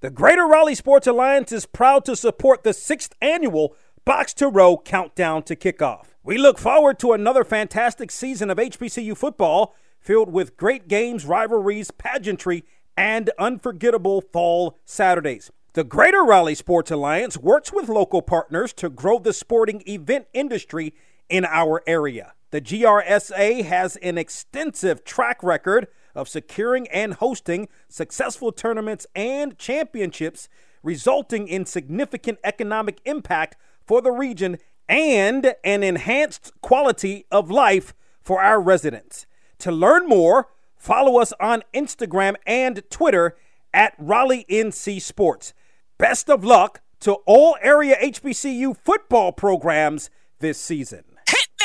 The Greater Raleigh Sports Alliance is proud to support the sixth annual Box to Row Countdown to Kickoff. We look forward to another fantastic season of HBCU football filled with great games, rivalries, pageantry, and unforgettable fall Saturdays. The Greater Raleigh Sports Alliance works with local partners to grow the sporting event industry in our area. The GRSA has an extensive track record of securing and hosting successful tournaments and championships, resulting in significant economic impact for the region and an enhanced quality of life for our residents. To learn more, follow us on Instagram and Twitter at Raleigh NC Sports. Best of luck to all area HBCU football programs this season.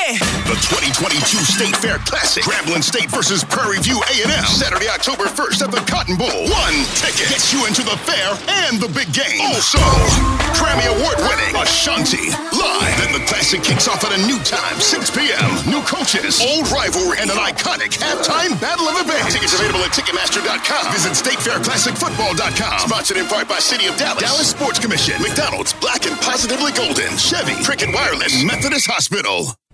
The 2022 State Fair Classic, Grambling State versus Prairie View A&M, Saturday, October 1st at the Cotton Bowl. One ticket gets you into the fair and the big game. Also, Grammy Award-winning Ashanti live. Then the Classic kicks off at a new time, 6 p.m. New coaches, old rivalry, and an iconic halftime battle of events. Tickets available at Ticketmaster.com. Visit StateFairClassicFootball.com. Sponsored in part by City of Dallas, Dallas Sports Commission, McDonald's, Black and Positively Golden, Chevy, Cricket Wireless, Methodist Hospital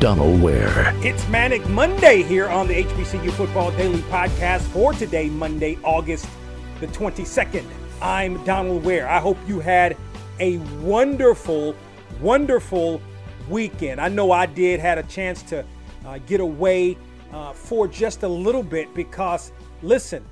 Donald Ware. It's Manic Monday here on the HBCU Football Daily Podcast for today, Monday, August the 22nd. I'm Donald Ware. I hope you had a wonderful, wonderful weekend. I know I did, had a chance to uh, get away uh, for just a little bit because, listen,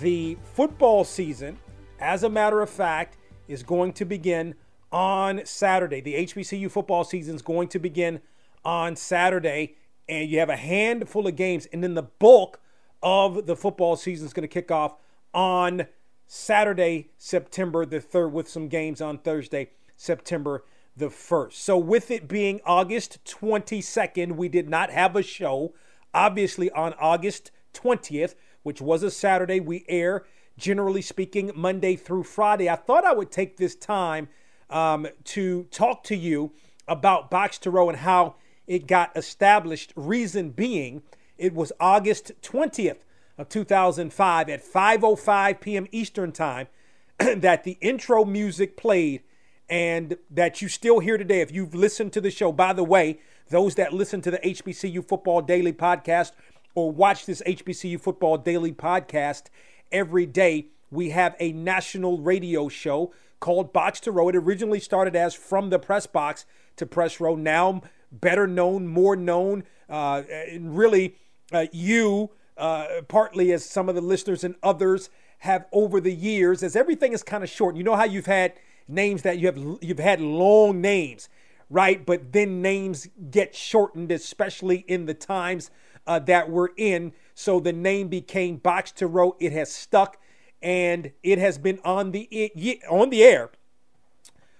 the football season, as a matter of fact, is going to begin on Saturday. The HBCU football season is going to begin on Saturday, and you have a handful of games, and then the bulk of the football season is going to kick off on Saturday, September the 3rd, with some games on Thursday, September the 1st. So, with it being August 22nd, we did not have a show. Obviously, on August 20th, which was a Saturday, we air, generally speaking, Monday through Friday. I thought I would take this time um, to talk to you about Box to Row and how it got established. Reason being, it was August 20th of 2005 at 5:05 p.m. Eastern Time that the intro music played and that you still hear today if you've listened to the show. By the way, those that listen to the HBCU Football Daily podcast or watch this HBCU Football Daily podcast every day, we have a national radio show called Box to Row. It originally started as From the Press Box to Press Row. Now better known, more known, uh, and really uh, you, uh, partly as some of the listeners and others have over the years, as everything is kind of short. You know how you've had names that you have you've had long names, right? But then names get shortened, especially in the times uh, that we're in. So the name became Box to Row. It has stuck, and it has been on the on the air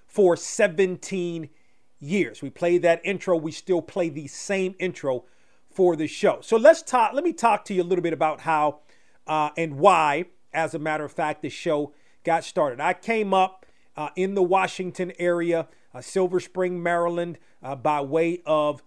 for 17 years. We played that intro. We still play the same intro for the show. So let's talk. Let me talk to you a little bit about how uh, and why, as a matter of fact, the show got started. I came up uh, in the Washington area, uh, Silver Spring, Maryland, uh, by way of,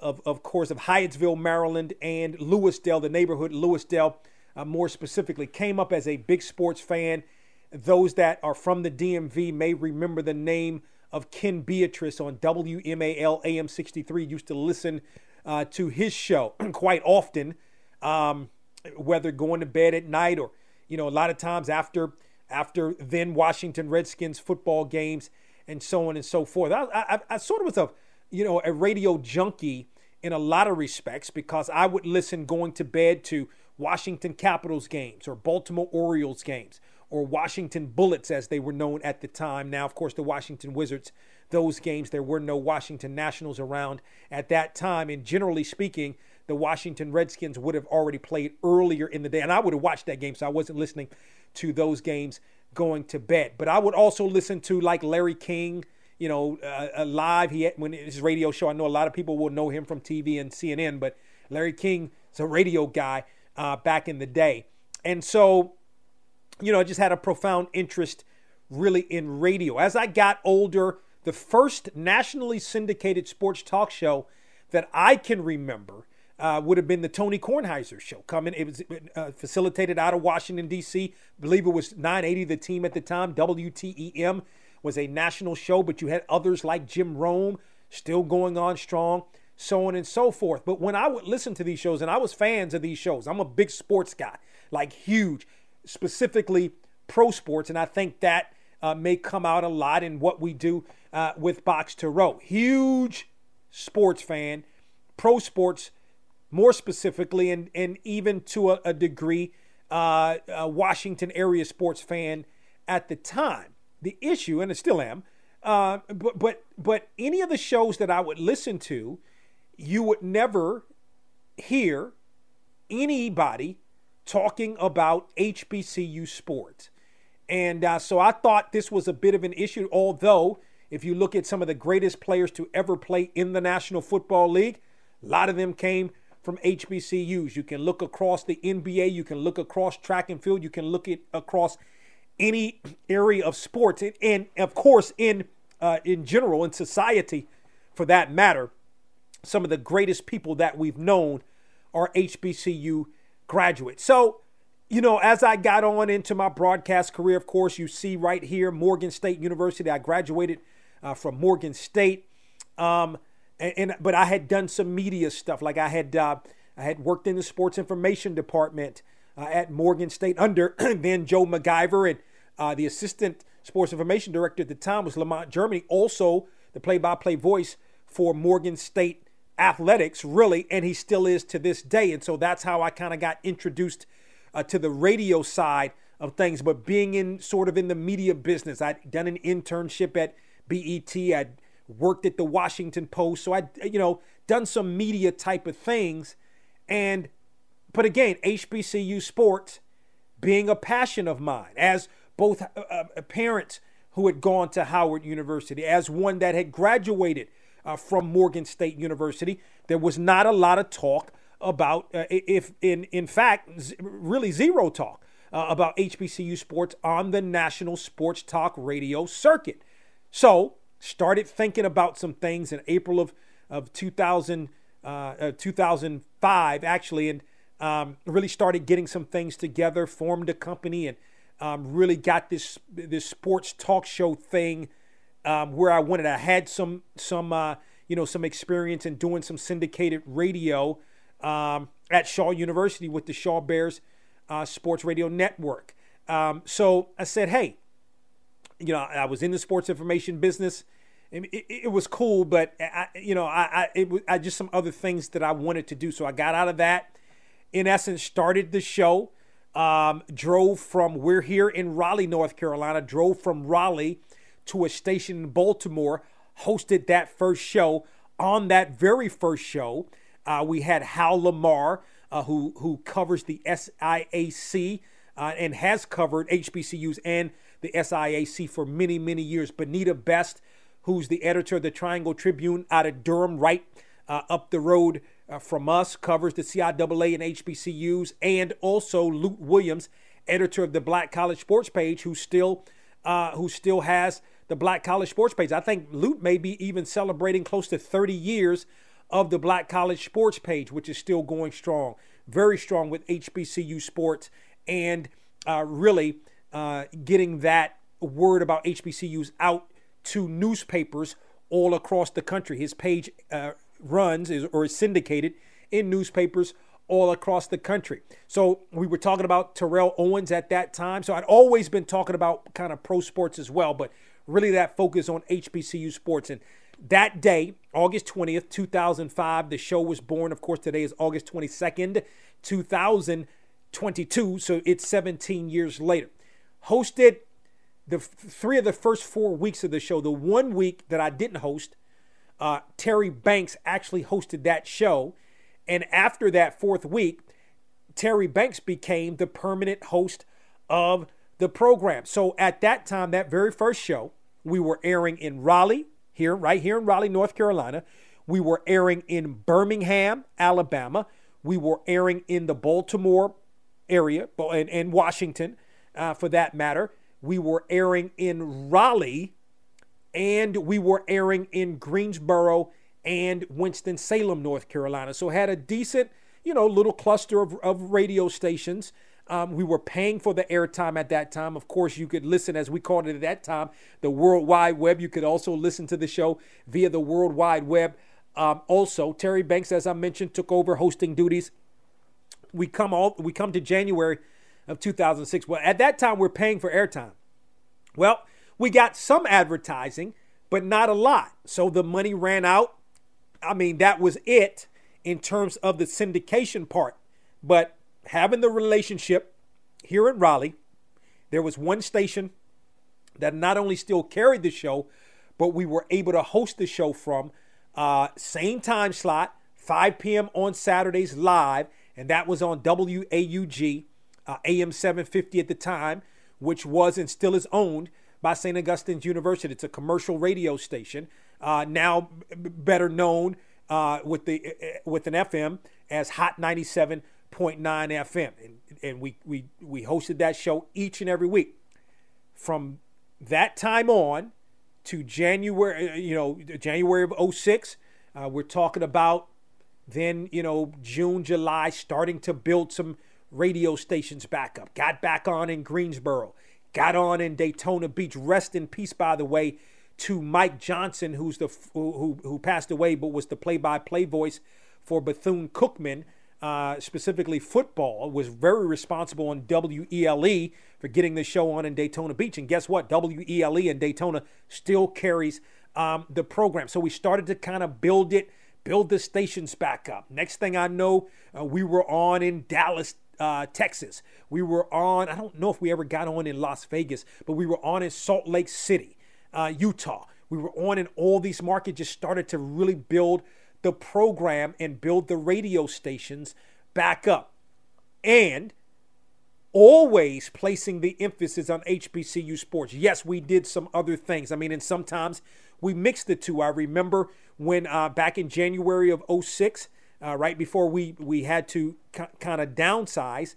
of, of course, of Hyattsville, Maryland, and Lewisdale, the neighborhood Lewisdale, uh, more specifically. Came up as a big sports fan. Those that are from the DMV may remember the name of Ken Beatrice on WMAL AM 63. Used to listen uh, to his show quite often, um, whether going to bed at night or, you know, a lot of times after after then Washington Redskins football games and so on and so forth. I, I, I sort of was a, you know, a radio junkie in a lot of respects because I would listen going to bed to Washington Capitals games or Baltimore Orioles games or Washington Bullets as they were known at the time. Now, of course, the Washington Wizards, those games, there were no Washington Nationals around at that time. And generally speaking, the Washington Redskins would have already played earlier in the day. And I would have watched that game, so I wasn't listening to those games going to bed. But I would also listen to like Larry King, you know, uh, live. He had, when his radio show. I know a lot of people will know him from TV and CNN, but Larry King is a radio guy uh, back in the day, and so you know, I just had a profound interest really in radio. As I got older, the first nationally syndicated sports talk show that I can remember uh, would have been the Tony Kornheiser show. Coming, it was uh, facilitated out of Washington D.C. I believe it was 980, the team at the time. WTEM was a national show, but you had others like Jim Rome still going on strong, so on and so forth. But when I would listen to these shows, and I was fans of these shows, I'm a big sports guy, like huge, specifically pro sports, and I think that uh, may come out a lot in what we do uh, with Box to Row. Huge sports fan, pro sports more specifically, and, and even to a, a degree, uh, a Washington area sports fan at the time. The issue, and I still am, uh, but but but any of the shows that I would listen to, you would never hear anybody talking about HBCU sports. And uh, so I thought this was a bit of an issue, although if you look at some of the greatest players to ever play in the National Football League, a lot of them came from HBCUs. You can look across the NBA, you can look across track and field, you can look at across any area of sports, and, and of course in uh, in general in society, for that matter, some of the greatest people that we've known are HBCU graduates. So. You know, as I got on into my broadcast career, of course, you see right here Morgan State University. I graduated uh, from Morgan State. Um, and, and, but I had done some media stuff. Like I had uh, I had worked in the sports information department uh, at Morgan State under then Joe McIver, and uh, the assistant sports information director at the time was Lamont Germany, also the play-by-play voice for Morgan State athletics, really, and he still is to this day. And so that's how I kind of got introduced uh, to the radio side of things. But being in sort of in the media business, I'd done an internship at BET. I'd worked at the Washington Post. So I, you know, done some media type of things. And, but again, HBCU sports being a passion of mine, as both uh, uh, parents who had gone to Howard University, as one that had graduated uh, from Morgan State University, there was not a lot of talk about, uh, if in in fact, really zero talk uh, about HBCU sports on the national sports talk radio circuit. So started thinking about some things in April of, of 2000, uh, uh, 2005, actually, and um, really started getting some things together, formed a company, and um, really got this this sports talk show thing um, where I wanted. I had some some uh, you know some experience in doing some syndicated radio um, at Shaw University with the Shaw Bears uh, Sports Radio Network. Um, so I said, hey, you know, I was in the sports information business. It, it, was cool, but I, you know, I, I, it was I just some other things that I wanted to do. So I got out of that. In essence, started the show. Um, drove from we're here in Raleigh, North Carolina. Drove from Raleigh to a station in Baltimore. Hosted that first show. On that very first show, uh, we had Hal Lamar, uh, who who covers the SIAC uh, and has covered HBCUs and the SIAC for many, many years. Bonitta Best, who's the editor of the Triangle Tribune out of Durham, right uh, up the road uh, from us, covers the CIAA and HBCUs, and also Lut Williams, editor of the Black College Sports Page, who still uh, who still has the Black College Sports Page. I think Lut may be even celebrating close to 30 years of the Black College Sports Page, which is still going strong, very strong with HBCU sports, and uh, really uh, getting that word about HBCUs out to newspapers all across the country. His page uh, runs is, or is syndicated in newspapers all across the country. So we were talking about Terrell Owens at that time. So I'd always been talking about kind of pro sports as well, but really that focus on HBCU sports. And that day, August 20th, 2005, the show was born. Of course, today is August 22nd, 2022. So it's 17 years later. Hosted the three of the first four weeks of the show. The one week that I didn't host, uh, Terry Banks actually hosted that show. And after that fourth week, Terry Banks became the permanent host of the program. So at that time, that very first show, we were airing in Raleigh, here, right here in Raleigh, North Carolina. We were airing in Birmingham, Alabama. We were airing in the Baltimore area and, and Washington, uh, for that matter. We were airing in Raleigh, and we were airing in Greensboro and Winston-Salem, North Carolina. So had a decent, you know, little cluster of, of radio stations. Um, we were paying for the airtime at that time. Of course, you could listen, as we called it at that time, the World Wide Web. You could also listen to the show via the World Wide Web. Um, also, Terry Banks, as I mentioned, took over hosting duties. We come all we come to January of 2006. Well, at that time, we're paying for airtime. Well, we got some advertising, but not a lot. So the money ran out. I mean, that was it in terms of the syndication part. But having the relationship here in Raleigh, there was one station that not only still carried the show, but we were able to host the show from uh, same time slot, 5 p.m. on Saturdays live, and that was on WAUG, uh, AM 750 at the time, which was and still is owned by St. Augustine's University. It's a commercial radio station, uh, now better known uh, with the uh, with an FM as Hot 97 101.9 FM. And, and we, we, we hosted that show each and every week. From that time on to January, uh, you know, January of 06, uh, we're talking about then, you know, June, July, starting to build some radio stations back up. Got back on in Greensboro, got on in Daytona Beach. Rest in peace, by the way, to Mike Johnson, who's the who who passed away, but was the play-by-play voice for Bethune Cookman uh, specifically football, was very responsible on WELE for getting the show on in Daytona Beach. And guess what? WELE in Daytona still carries um, the program. So we started to kind of build it, build the stations back up. Next thing I know, uh, we were on in Dallas, uh, Texas. We were on, I don't know if we ever got on in Las Vegas, but we were on in Salt Lake City, uh, Utah. We were on in all these markets, just started to really build the program and build the radio stations back up. And always placing the emphasis on HBCU sports. Yes, we did some other things. I mean, and sometimes we mixed the two. I remember when uh, back in January of 06, uh, right before we, we had to k- kind of downsize,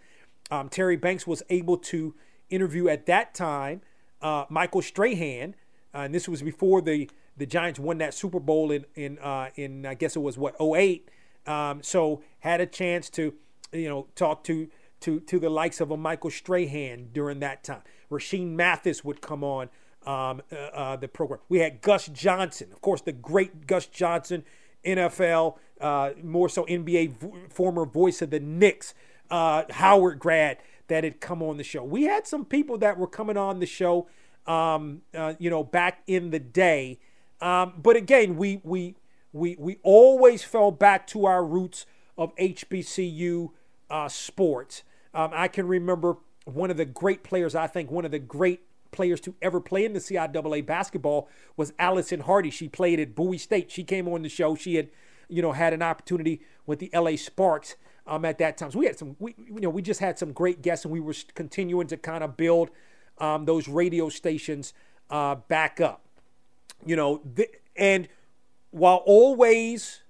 um, Terry Banks was able to interview at that time uh, Michael Strahan. Uh, and this was before the the Giants won that Super Bowl in in uh, in I guess it was what 08. Um, so had a chance to you know talk to to to the likes of a Michael Strahan during that time. Rashean Mathis would come on um, uh, uh, the program. We had Gus Johnson, of course, the great Gus Johnson, NFL, uh, more so NBA former voice of the Knicks, uh, Howard grad that had come on the show. We had some people that were coming on the show, um, uh, you know, back in the day um, but again, we we we we always fell back to our roots of HBCU uh, sports. Um, I can remember one of the great players. I think one of the great players to ever play in the CIAA basketball was Allison Hardy. She played at Bowie State. She came on the show. She had, you know, had an opportunity with the LA Sparks um, at that time. So we had some, we, you know, we just had some great guests, and we were continuing to kind of build um, those radio stations uh, back up you know, th- and while always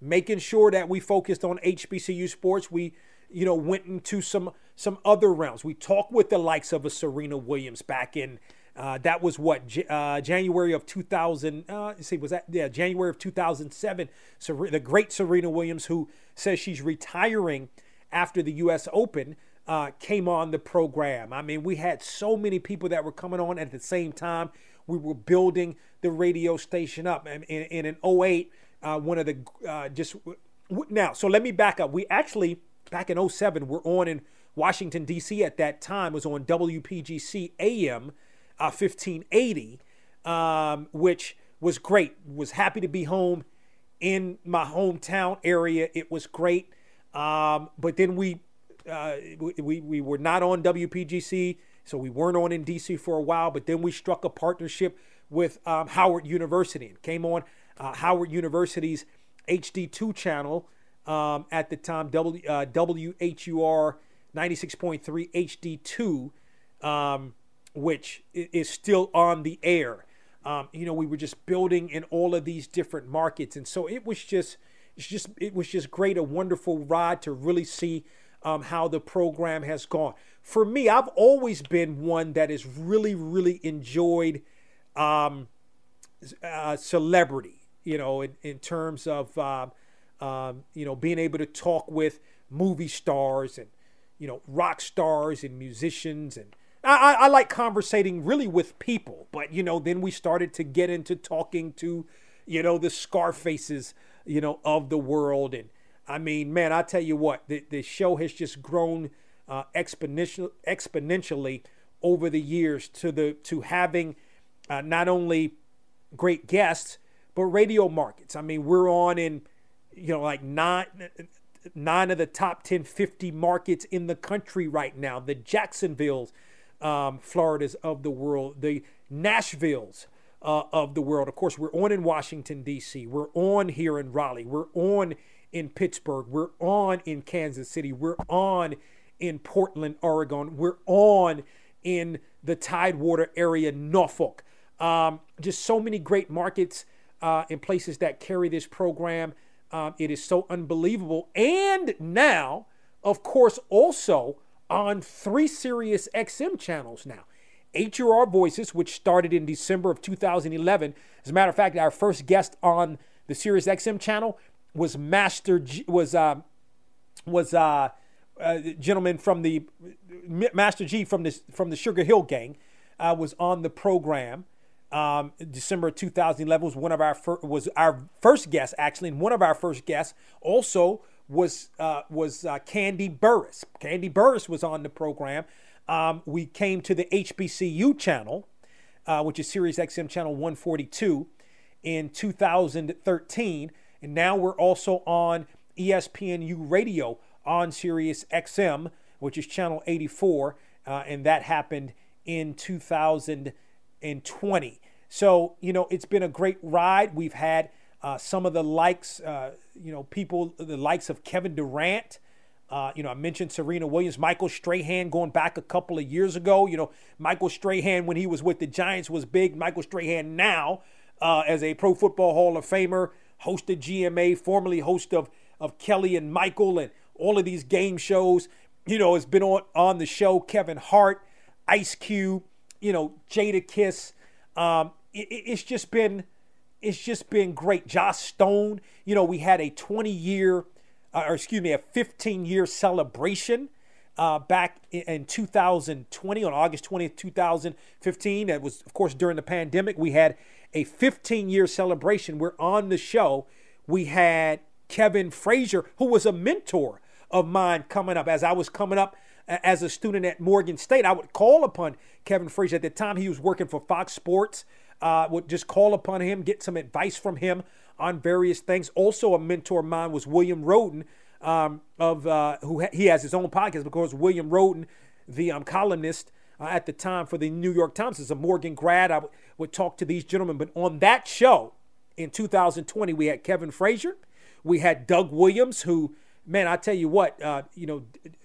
making sure that we focused on HBCU sports, we, you know, went into some some other realms. We talked with the likes of a Serena Williams back in. Uh, that was what uh, January of 2000. Uh, see, was that yeah January of 2007? So the great Serena Williams, who says she's retiring after the U.S. Open, uh, came on the program. I mean, we had so many people that were coming on at the same time we were building the radio station up. And in, in, in 08, uh, one of the uh, just now, so let me back up. We actually, back in 07, we're on in Washington, D.C. at that time, was on WPGC AM uh, 1580, um, which was great. Was happy to be home in my hometown area. It was great. Um, but then we, uh, we we were not on WPGC, so we weren't on in DC for a while. But then we struck a partnership with um, Howard University and came on uh, Howard University's HD2 channel um, at the time, w, uh, WHUR 96.3 HD2, um, which is still on the air. Um, you know, we were just building in all of these different markets, and so it was just, it's just, it was just great, a wonderful ride to really see um, how the program has gone. For me, I've always been one that has really, really enjoyed um, uh, celebrity. You know, in, in terms of uh, um, you know being able to talk with movie stars and you know rock stars and musicians and I, I, like conversating really with people, but you know, then we started to get into talking to, you know, the Scarfaces, you know, of the world. And I mean, man, I tell you what, the, the show has just grown uh, exponential, exponentially over the years to the to having uh, not only great guests but radio markets. I mean, we're on in you know like nine nine of the top 10 50 markets in the country right now. The Jacksonville's, um, Florida's of the world, the Nashville's uh, of the world. Of course, we're on in Washington D.C. We're on here in Raleigh. We're on in Pittsburgh. We're on in Kansas City. We're on in Portland, Oregon. We're on in the Tidewater area, Norfolk. Um, just so many great markets uh, and places that carry this program. Um, it is so unbelievable. And now, of course, also on three Sirius XM channels now. HUR Voices, which started in December of 2011. As a matter of fact, our first guest on the Sirius XM channel was Master Gee, was uh, was uh, uh, gentleman from the Master Gee from the from the Sugar Hill Gang uh, was on the program. Um, December 2011 was one of our fir- was our first guest actually, and one of our first guests also was uh, was uh, Kandi Burruss. Kandi Burruss was on the program. Um, we came to the HBCU channel, uh, which is Sirius XM channel 142, in 2013, and now we're also on ESPNU Radio on Sirius XM, which is channel 84, uh, and that happened in 2020. So, you know, it's been a great ride. We've had uh, some of the likes, uh, you know, people, the likes of Kevin Durant. Uh, you know, I mentioned Serena Williams, Michael Strahan going back a couple of years ago. You know, Michael Strahan, when he was with the Giants, was big. Michael Strahan now, uh, as a Pro Football Hall of Famer, host of GMA, formerly host of, of Kelly and Michael and all of these game shows. You know, has been on, on the show. Kevin Hart, Ice Cube, you know, Jadakiss. Um, it, it's just been it's just been great. Joss Stone, you know, we had a 20 year, uh, or excuse me, a 15 year celebration uh, back in 2020 on August 20th, 2015. That was, of course, during the pandemic. We had a 15 year celebration. We're on the show. We had Kevin Frazier, who was a mentor of mine coming up as I was coming up as a student at Morgan State. I would call upon Kevin Frazier. At the time, he was working for Fox Sports. Uh, would just call upon him, get some advice from him on various things. Also, a mentor of mine was William Rhoden, um, of uh, who ha- he has his own podcast because William Rhoden, the um, columnist uh, at the time for the New York Times, is a Morgan grad. Would talk to these gentlemen, but on that show in 2020, we had Kevin Frazier, we had Doug Williams, who man, I tell you what, uh, you know,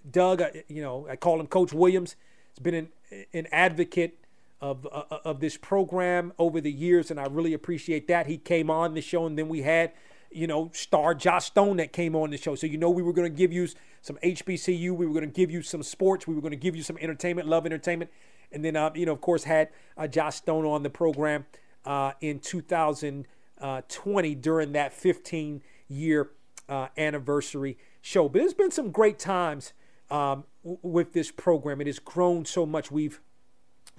Doug, uh, you know, I call him Coach Williams. He's been an, an advocate of uh, of this program over the years, and I really appreciate that. He came on the show, and then we had, you know, star Joss Stone that came on the show. So you know, we were going to give you some HBCU, we were going to give you some sports, we were going to give you some entertainment, love entertainment, and then uh, you know, of course, had uh, Joss Stone on the program uh, in 2020 during that 15 year uh, anniversary show. But there's been some great times um, w- with this program. It has grown so much. We've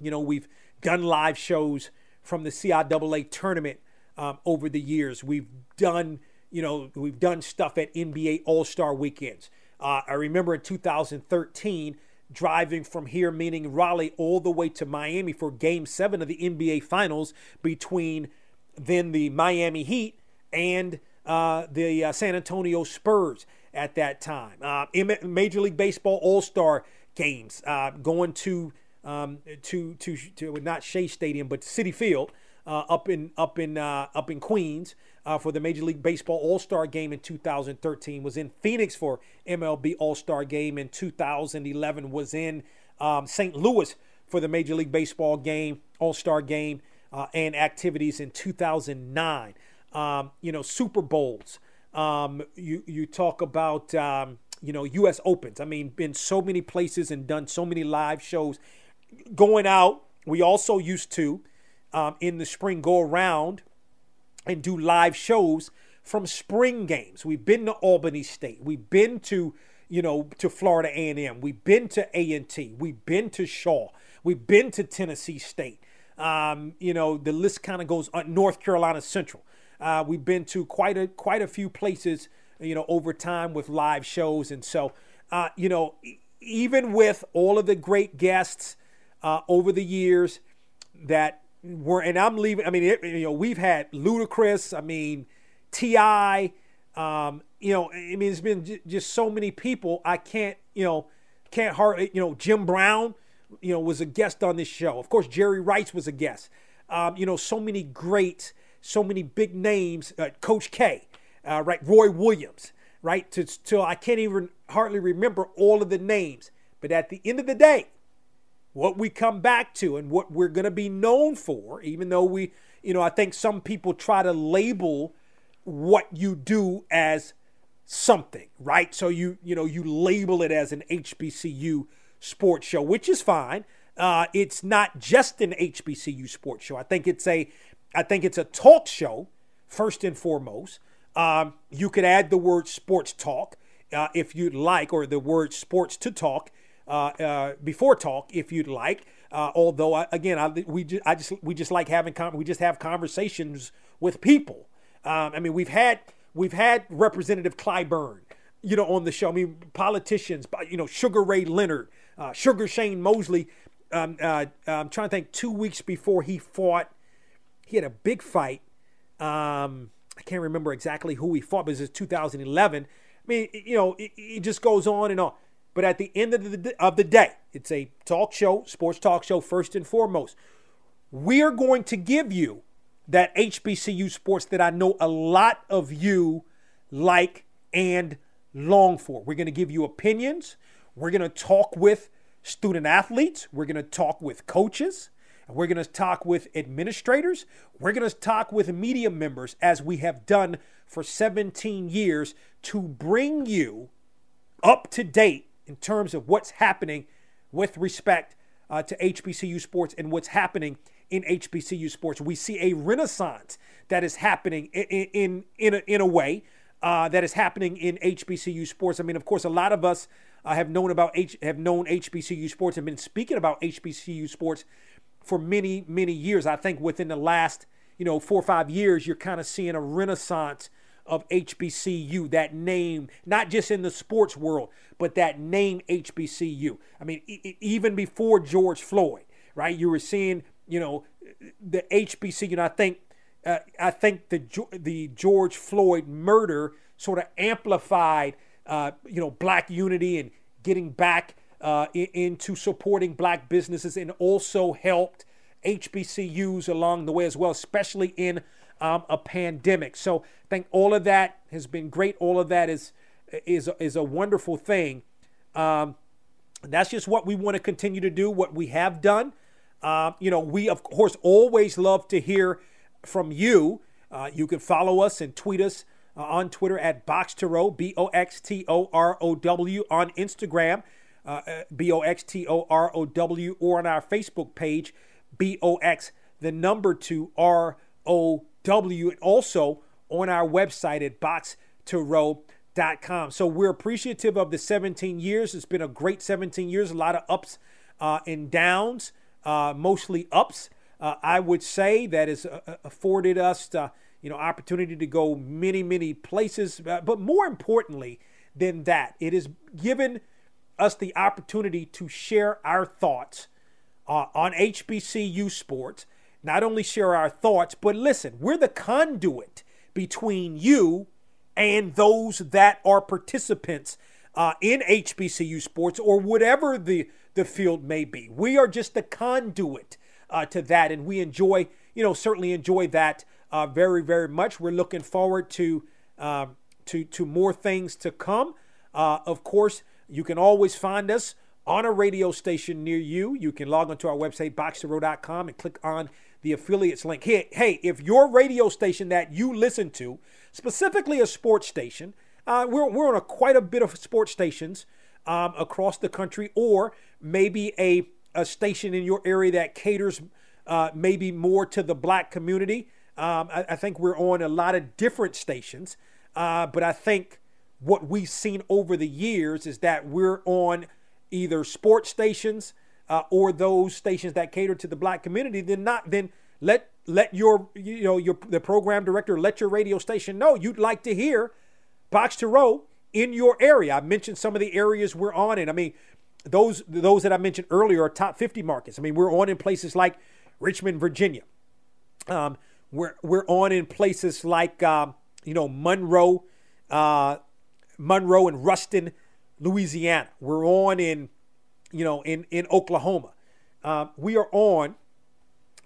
you know, we've done live shows from the CIAA tournament um, over the years. We've done, you know, we've done stuff at NBA All Star weekends. Uh, I remember in 2013 driving from here, meaning Raleigh, all the way to Miami for Game Seven of the NBA Finals between then the Miami Heat and uh, the uh, San Antonio Spurs at that time. Uh, Major League Baseball All Star games uh, going to um, to to to not Shea Stadium but Citi Field uh, up in up in uh, up in Queens uh, for the Major League Baseball All Star Game in 2013. Was in Phoenix for MLB All Star Game in 2011. Was in um, St. Louis for the Major League Baseball Game All Star Game uh, and activities in 2009. Um, you know Super Bowls. Um, you you talk about um, you know U.S. Opens. I mean, been so many places and done so many live shows. Going out, we also used to um, in the spring go around and do live shows from spring games. We've been to Albany State. We've been to you know to Florida A&M. We've been to A&T. We've been to Shaw. We've been to Tennessee State. Um, you know the list kind of goes on. North Carolina Central. Uh, we've been to quite a quite a few places. You know over time with live shows, and so uh, you know even with all of the great guests uh, over the years that were, and I'm leaving. I mean, it, you know, we've had Ludacris. I mean, T.I. Um, you know, I mean, it's been j- just so many people. I can't, you know, can't hardly, you know, Jim Brown, you know, was a guest on this show. Of course, Jerry Rice was a guest. Um, you know, so many great, so many big names. Uh, Coach K, uh, right? Roy Williams, right? To, to I can't even hardly remember all of the names. But at the end of the day, what we come back to and what we're going to be known for, even though we, you know, I think some people try to label what you do as something, right? So you, you know, you label it as an HBCU sports show, which is fine. Uh, it's not just an HBCU sports show. I think it's a, I think it's a talk show first and foremost. Um, you could add the word sports talk uh, if you'd like, or the word sports to talk before talk if you'd like. Uh, although I, again, I, we just, I just we just like having com- we just have conversations with people. Um, I mean, we've had we've had Representative Clyburn, you know, on the show. I mean, politicians, you know, Sugar Ray Leonard, uh, Sugar Shane Mosley. Um, uh, I'm trying to think. Two weeks before he fought, he had a big fight. Um, I can't remember exactly who he fought, but it was 2011. I mean, you know, it, it just goes on and on. But at the end of the, of the day, it's a talk show, sports talk show, first and foremost. We are going to give you that HBCU sports that I know a lot of you like and long for. We're going to give you opinions. We're going to talk with student athletes. We're going to talk with coaches. We're going to talk with administrators. We're going to talk with media members as we have done for 17 years to bring you up to date in terms of what's happening with respect uh, to HBCU sports and what's happening in HBCU sports. We see a renaissance that is happening in in in a, in a way uh, that is happening in HBCU sports. I mean, of course, a lot of us uh, have known about H, have known HBCU sports and been speaking about HBCU sports for many many years. I think within the last you know four or five years, you're kind of seeing a renaissance of HBCU, that name, not just in the sports world, but that name HBCU. I mean, e- even before George Floyd, right? You were seeing, you know, the HBCU. And I think, uh, I think the the George Floyd murder sort of amplified, uh, you know, black unity and getting back uh, into supporting black businesses, and also helped HBCUs along the way as well, especially in um, a pandemic. So I think all of that has been great. All of that is is is a wonderful thing. Um, that's just what we want to continue to do. What we have done. Uh, you know, we of course always love to hear from you. Uh, you can follow us and tweet us uh, on Twitter at Box to B O X T O R O W, on Instagram, uh, uh, B O X T O R O W, or on our Facebook page, B O X, the number two R O W, and also on our website at boxtorow.com. So we're appreciative of the 17 years. It's been a great 17 years, a lot of ups uh, and downs, uh, mostly ups. Uh, I would say that has uh, uh, afforded us, to, you know, opportunity to go many, many places. Uh, but more importantly than that, it has given us the opportunity to share our thoughts on HBCU sports not only share our thoughts, but listen, we're the conduit between you and those that are participants uh, in HBCU sports or whatever the, the field may be. We are just the conduit uh, to that, and we enjoy, you know, certainly enjoy that uh, very, very much. We're looking forward to um, to to more things to come. Uh, of course, you can always find us on a radio station near you. You can log onto our website, box2row.com, and click on the affiliates link. Hey, hey, if your radio station that you listen to, specifically a sports station, uh, we're, we're on a, quite a bit of sports stations um, across the country, or maybe a, a station in your area that caters uh, maybe more to the black community. Um, I, I, think we're on a lot of different stations, uh, but I think what we've seen over the years is that we're on either sports stations uh, or those stations that cater to the black community, then not then let let your you know your the program director let your radio station know you'd like to hear box to row in your area. I mentioned some of the areas we're on in. I mean, those those that I mentioned earlier are top 50 markets. I mean, we're on in places like Richmond, Virginia. Um, we're we're on in places like um, you know Monroe, uh, Monroe and Ruston, Louisiana. We're on in you know, in, in Oklahoma. Uh, we are on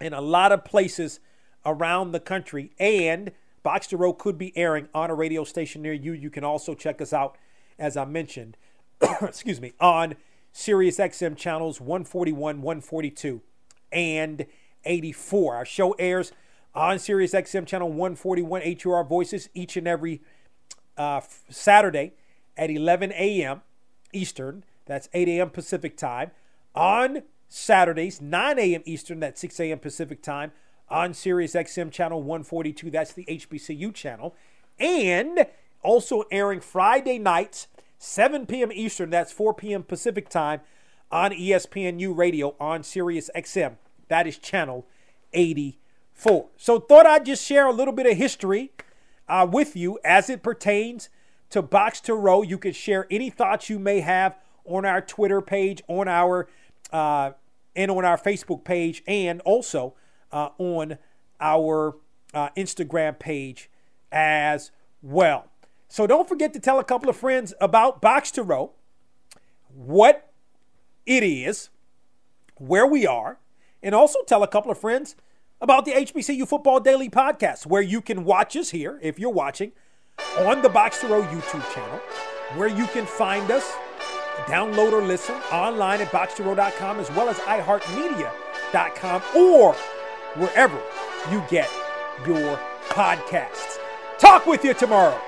in a lot of places around the country, and Box to Row could be airing on a radio station near you. You can also check us out, as I mentioned, excuse me, on Sirius XM channels 141, 142, and 84. Our show airs on Sirius XM channel 141 HUR Voices each and every uh, Saturday at 11 a.m. Eastern. That's 8 a.m. Pacific time. On Saturdays, 9 a.m. Eastern, that's 6 a.m. Pacific time. On Sirius XM channel 142, that's the HBCU channel. And also airing Friday nights, 7 p.m. Eastern, that's 4 p.m. Pacific time on ESPNU radio on Sirius XM. That is channel 84. So thought I'd just share a little bit of history uh, with you as it pertains to Box to Row. You can share any thoughts you may have on our Twitter page, on our uh, and on our Facebook page, and also uh, on our uh, Instagram page as well. So don't forget to tell a couple of friends about Box to Row, what it is, where we are, and also tell a couple of friends about the HBCU Football Daily podcast, where you can watch us here if you're watching on the Box to Row YouTube channel, where you can find us Download or listen online at box2row.com as well as iHeartMedia.com or wherever you get your podcasts. Talk with you tomorrow.